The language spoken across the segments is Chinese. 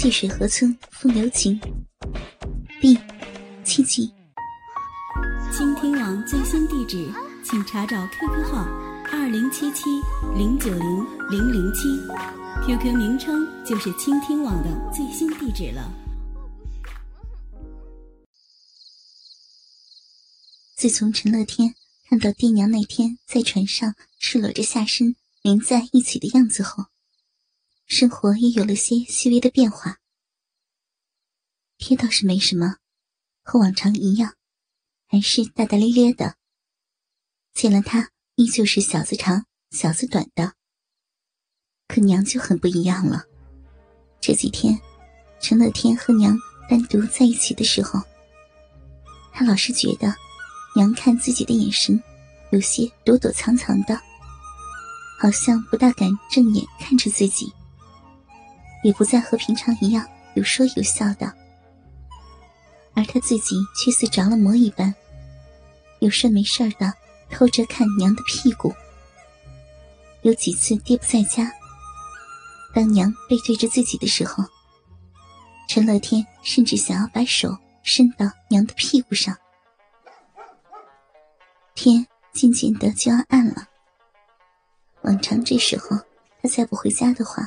细水河村，风流情。，B 七集。倾听网最新地址，请查找 QQ 号二零七七零九零零零七，QQ 名称就是倾听网的最新地址了。自从陈乐天看到爹娘那天在船上赤裸着下身连在一起的样子后，生活也有了些细微的变化。爹倒是没什么，和往常一样，还是大大咧咧的。见了他，依旧是小子长小子短的。可娘就很不一样了。这几天，陈乐天和娘单独在一起的时候，他老是觉得娘看自己的眼神有些躲躲藏藏的，好像不大敢正眼看着自己。也不再和平常一样有说有笑的，而他自己却似着了魔一般，有事没事的偷着看娘的屁股。有几次爹不在家，当娘背对着自己的时候，陈乐天甚至想要把手伸到娘的屁股上。天渐渐的就要暗了，往常这时候他再不回家的话。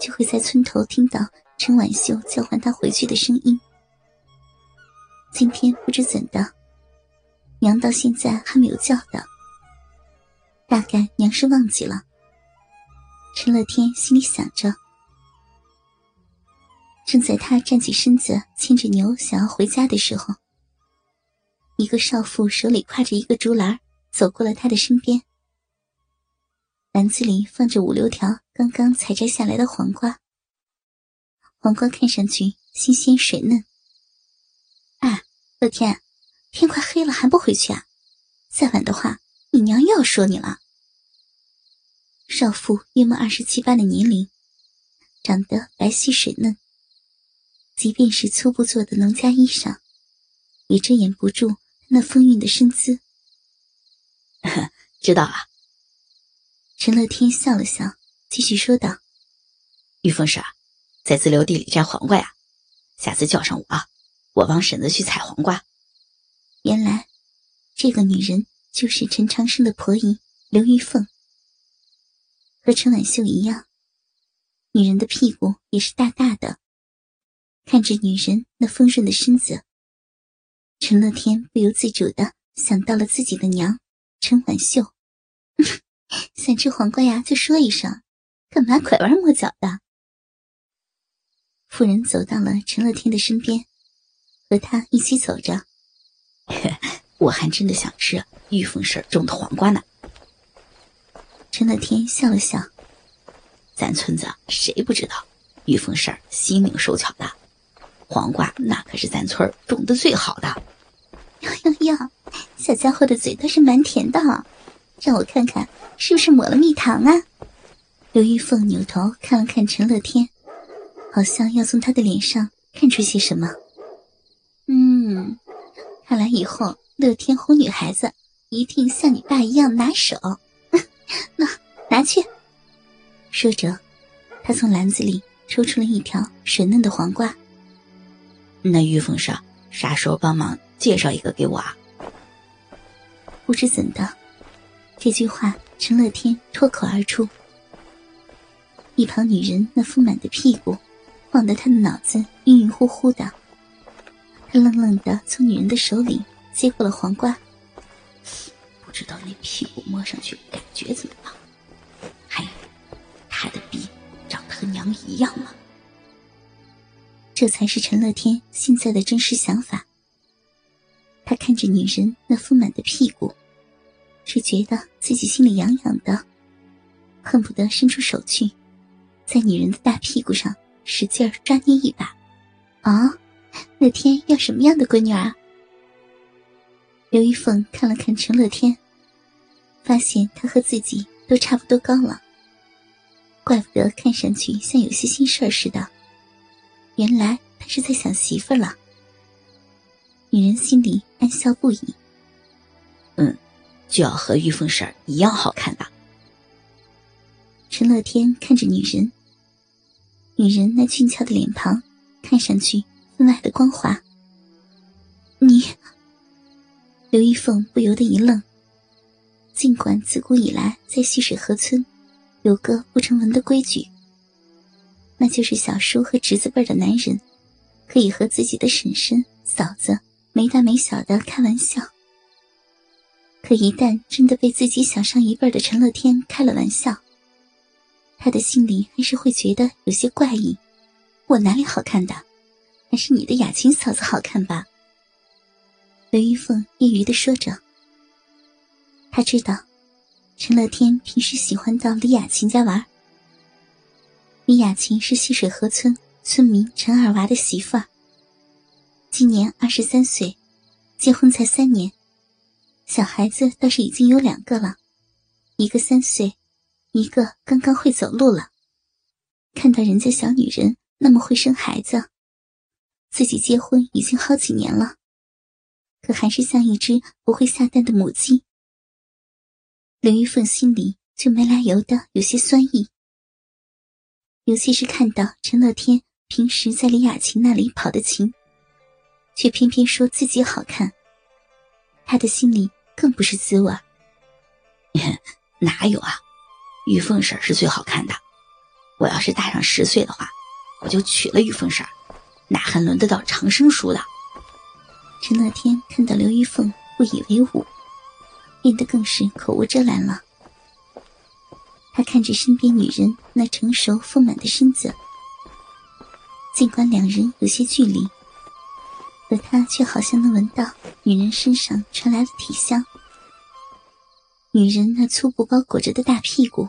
就会在村头听到陈婉秀叫唤他回去的声音。今天不知怎的，娘到现在还没有叫的，大概娘是忘记了。陈乐天心里想着，正在他站起身子牵着牛想要回家的时候，一个少妇手里挎着一个竹篮走过了他的身边。篮子里放着五六条刚刚采摘下来的黄瓜，黄瓜看上去新鲜水嫩。哎，乐天，天快黑了还不回去啊？再晚的话，你娘又要说你了。少妇约莫二十七八的年龄，长得白皙水嫩，即便是粗布做的农家衣裳，也遮掩不住那丰韵的身姿。知道了。陈乐天笑了笑，继续说道：“玉凤婶，在自留地里摘黄瓜呀，下次叫上我，我帮婶子去采黄瓜。”原来，这个女人就是陈长生的婆姨刘玉凤。和陈婉秀一样，女人的屁股也是大大的。看着女人那丰润的身子，陈乐天不由自主的想到了自己的娘陈婉秀。想吃黄瓜呀，就说一声，干嘛拐弯抹角的？妇人走到了陈乐天的身边，和他一起走着。我还真的想吃玉凤婶种的黄瓜呢。陈乐天笑了笑，咱村子谁不知道玉凤婶心灵手巧的，黄瓜那可是咱村种的最好的。哟哟哟，小家伙的嘴倒是蛮甜的，让我看看。是不是抹了蜜糖啊？刘玉凤扭头看了看陈乐天，好像要从他的脸上看出些什么。嗯，看来以后乐天哄女孩子一定像你爸一样拿手。那拿去。说着，他从篮子里抽出了一条水嫩的黄瓜。那玉凤上啥时候帮忙介绍一个给我啊？不知怎的，这句话。陈乐天脱口而出，一旁女人那丰满的屁股晃得他的脑子晕晕乎乎的。他愣愣的从女人的手里接过了黄瓜，不知道那屁股摸上去感觉怎么样？还有，他的鼻长得和娘一样吗？这才是陈乐天现在的真实想法。他看着女人那丰满的屁股。只觉得自己心里痒痒的，恨不得伸出手去，在女人的大屁股上使劲抓捏一把。啊，乐天要什么样的闺女啊？刘玉凤看了看陈乐天，发现他和自己都差不多高了，怪不得看上去像有些心事儿似的。原来他是在想媳妇了。女人心里暗笑不已。嗯。就要和玉凤婶一样好看的。陈乐天看着女人，女人那俊俏的脸庞，看上去分外的光滑。你，刘玉凤不由得一愣。尽管自古以来在溪水河村，有个不成文的规矩，那就是小叔和侄子辈的男人，可以和自己的婶婶、嫂子没大没小的开玩笑。可一旦真的被自己小上一辈的陈乐天开了玩笑，他的心里还是会觉得有些怪异。我哪里好看的？还是你的雅琴嫂子好看吧？刘玉凤揶揄的说着。他知道，陈乐天平时喜欢到李雅琴家玩。李雅琴是溪水河村村民陈二娃的媳妇儿，今年二十三岁，结婚才三年，小孩子倒是已经有两个了，一个三岁，一个刚刚会走路了。看到人家小女人那么会生孩子，自己结婚已经好几年了，可还是像一只不会下蛋的母鸡。刘玉凤心里就没来由的有些酸意，尤其是看到陈乐天平时在李雅琴那里跑的勤，却偏偏说自己好看，他的心里更不是滋味。哪有啊，玉凤婶是最好看的。我要是大上十岁的话，我就娶了玉凤婶，哪还轮得到长生叔的？陈乐天看到刘玉凤，不以为忤。变得更是口无遮拦了。他看着身边女人那成熟丰满的身子，尽管两人有些距离，可他却好像能闻到女人身上传来的体香。女人那粗布包裹着的大屁股，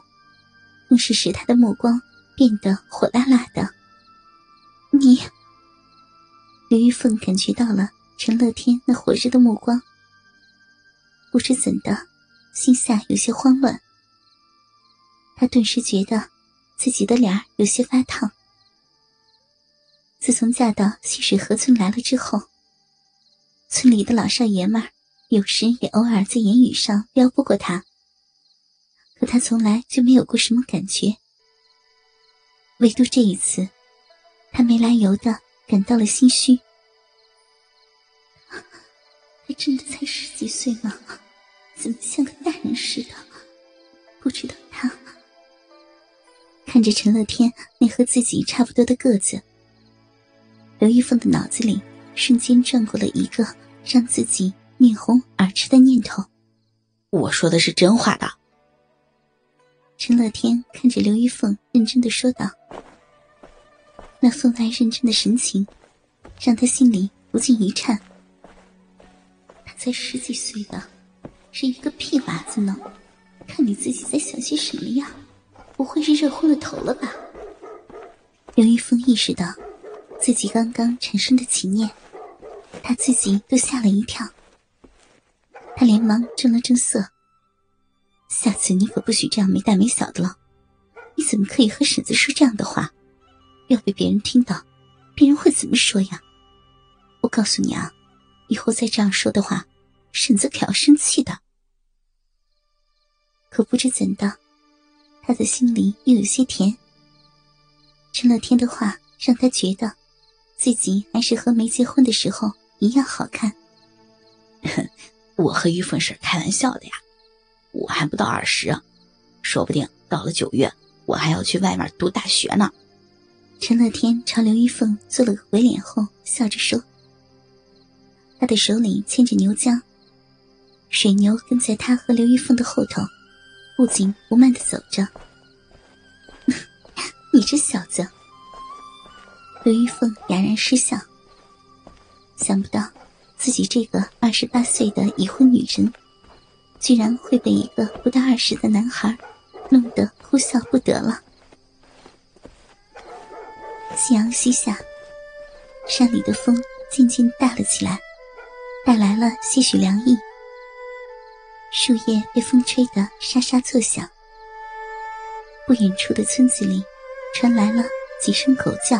更是使他的目光变得火辣辣的。你，刘玉凤感觉到了陈乐天那火热的目光。不知怎的，心下有些慌乱。他顿时觉得自己的脸有些发烫。自从嫁到溪水河村来了之后，村里的老少爷们儿有时也偶尔在言语上撩拨过他，可他从来就没有过什么感觉。唯独这一次，他没来由的感到了心虚。他真的才十几岁吗？怎么像个大人似的？不知道他看着陈乐天那和自己差不多的个子，刘玉凤的脑子里瞬间转过了一个让自己面红耳赤的念头。我说的是真话的。陈乐天看着刘玉凤，认真的说道：“那分外认真的神情，让他心里不禁一颤。”他才十几岁的，是一个屁娃子呢！看你自己在想些什么呀？不会是热昏了头了吧？刘玉凤意识到自己刚刚产生的情念，他自己都吓了一跳。他连忙正了正色：“下次你可不许这样没大没小的了！你怎么可以和婶子说这样的话？要被别人听到，别人会怎么说呀？我告诉你啊，以后再这样说的话。”婶子可要生气的，可不知怎的，他的心里又有些甜。陈乐天的话让他觉得，自己还是和没结婚的时候一样好看。我和玉凤婶开玩笑的呀，我还不到二十，说不定到了九月，我还要去外面读大学呢。陈乐天朝刘玉凤做了个鬼脸后，笑着说：“他的手里牵着牛缰。”水牛跟在他和刘玉凤的后头，不紧不慢的走着。你这小子！刘玉凤哑然失笑，想不到自己这个二十八岁的已婚女人，居然会被一个不到二十的男孩弄得哭笑不得了。夕阳西下，山里的风渐渐大了起来，带来了些许凉意。树叶被风吹得沙沙作响，不远处的村子里传来了几声狗叫。